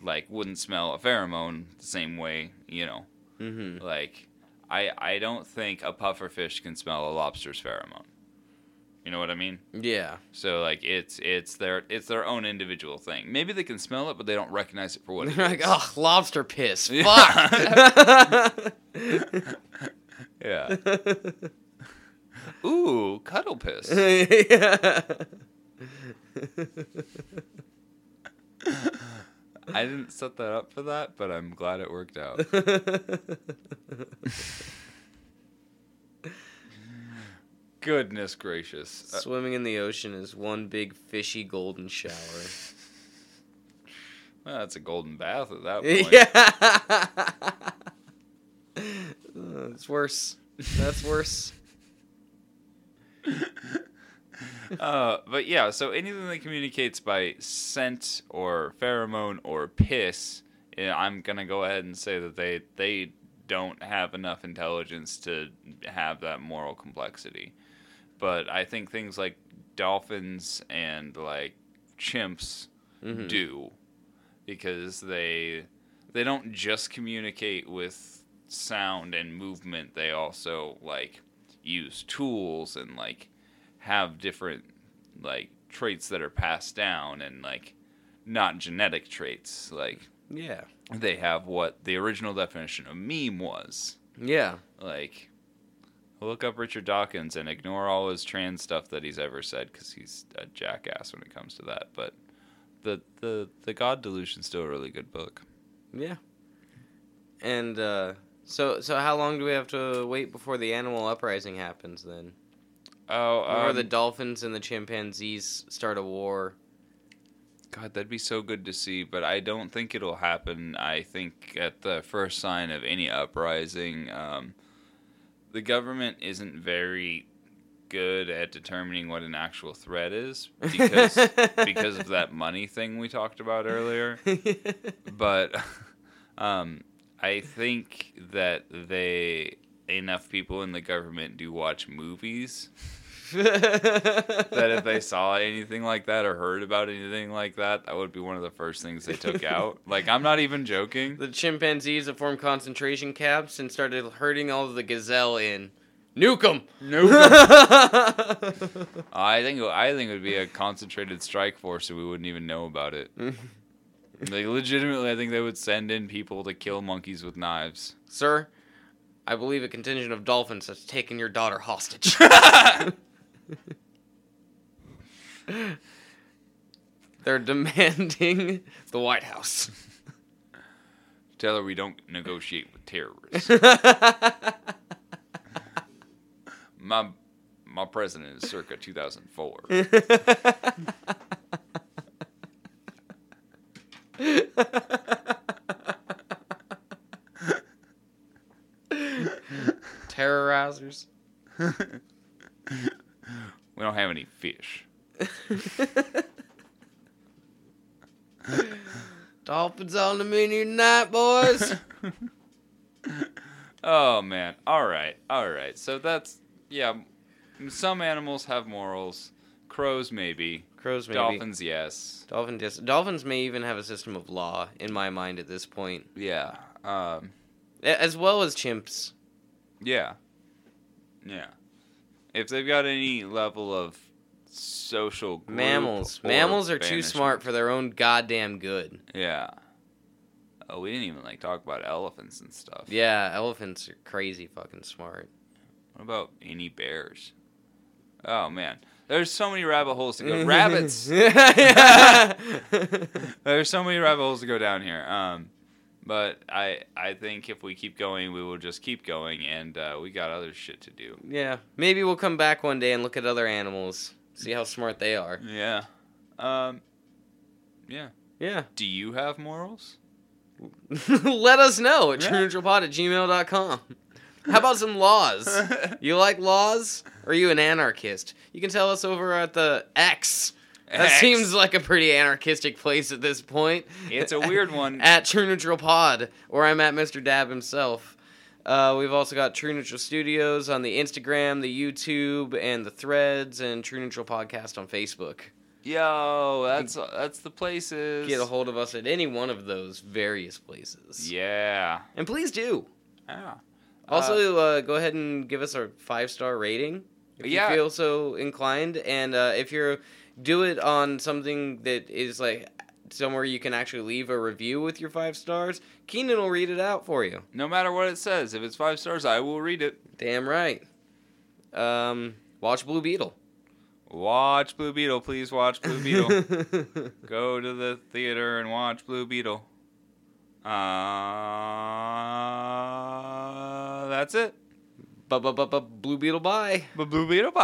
like wouldn't smell a pheromone the same way, you know. Mm-hmm. Like I I don't think a pufferfish can smell a lobster's pheromone. You know what I mean? Yeah. So like it's it's their it's their own individual thing. Maybe they can smell it, but they don't recognize it for what it is. They're like, oh, lobster piss. Yeah. Fuck. Yeah. Ooh, cuddle piss. yeah. I didn't set that up for that, but I'm glad it worked out. Goodness gracious. Uh, Swimming in the ocean is one big fishy golden shower. well, that's a golden bath at that point. yeah. It's worse. That's worse. uh, but yeah, so anything that communicates by scent or pheromone or piss, I'm gonna go ahead and say that they they don't have enough intelligence to have that moral complexity. But I think things like dolphins and like chimps Mhm. do because they they don't just communicate with sound and movement they also like use tools and like have different like traits that are passed down and like not genetic traits like Yeah. they have what the original definition of meme was Yeah. like look up richard dawkins and ignore all his trans stuff that he's ever said because he's a jackass when it comes to that but the the the god delusion's still a really good book Yeah. And uh, so so how long do we have to wait before the animal uprising happens then? oh Or um, the dolphins and the chimpanzees start a war? God, that'd be so good to see, but I don't think it'll happen. I think at the first sign of any uprising, um, the government isn't very good at determining what an actual threat is because because of that money thing we talked about earlier. But um, I think that they enough people in the government do watch movies that if they saw anything like that or heard about anything like that, that would be one of the first things they took out. Like, I'm not even joking. the chimpanzees have formed concentration camps and started herding all of the gazelle in. Nuke them! Nope. I think I think it would be a concentrated strike force, and we wouldn't even know about it. Like, legitimately, I think they would send in people to kill monkeys with knives. Sir, I believe a contingent of dolphins has taken your daughter hostage. They're demanding the White House. Tell her we don't negotiate with terrorists. my my president is circa 2004. Terrorizers. we don't have any fish. Dolphins on the menu tonight, boys. Oh man. All right. All right. So that's yeah. Some animals have morals. Crows maybe. Crows maybe. Dolphins yes. Dolphins, yes. Dolphins may even have a system of law, in my mind, at this point, Yeah. Um. As well as chimps. Yeah. Yeah. If they've got any level of social Mammals. Mammals are too smart for their own goddamn good. Yeah. Oh, we didn't even like talk about elephants and stuff. Yeah, elephants are crazy fucking smart. What about any bears? Oh man, there's so many rabbit holes to go. Rabbits. There's so many rabbit holes to go down here. Um, but I I think if we keep going, we will just keep going, and uh, we got other shit to do. yeah. Maybe we'll come back one day and look at other animals, see how smart they are. Yeah. Um. Yeah. Yeah. Do you have morals? Let us know at Yeah. trueneutralpod at gmail.com. How about some laws? You like laws? Or are you an anarchist? You can tell us over at the X. That X. seems like a pretty anarchistic place at this point. It's a weird one. at True Neutral Pod, or I'm at Mr. Dab himself. Uh, we've also got True Neutral Studios on the Instagram, the YouTube, and the Threads, and True Neutral Podcast on Facebook. Yo, that's that's the places. Get a hold of us at any one of those various places. Yeah. And please do. Yeah. Also, uh, go ahead and give us a five star rating if Yeah. you feel so inclined. And uh, if you're do it on something that is like somewhere you can actually leave a review with your five stars, Keenan will read it out for you. no matter what it says, if it's five stars, I will read it. Damn right. Um, watch Blue Beetle. Watch Blue Beetle, please. Watch Blue Beetle. Go to the theater and watch Blue Beetle. Uh, that's it. Bu- bu- bu- bu- Blue Beetle, bye. Blue Beetle, bye.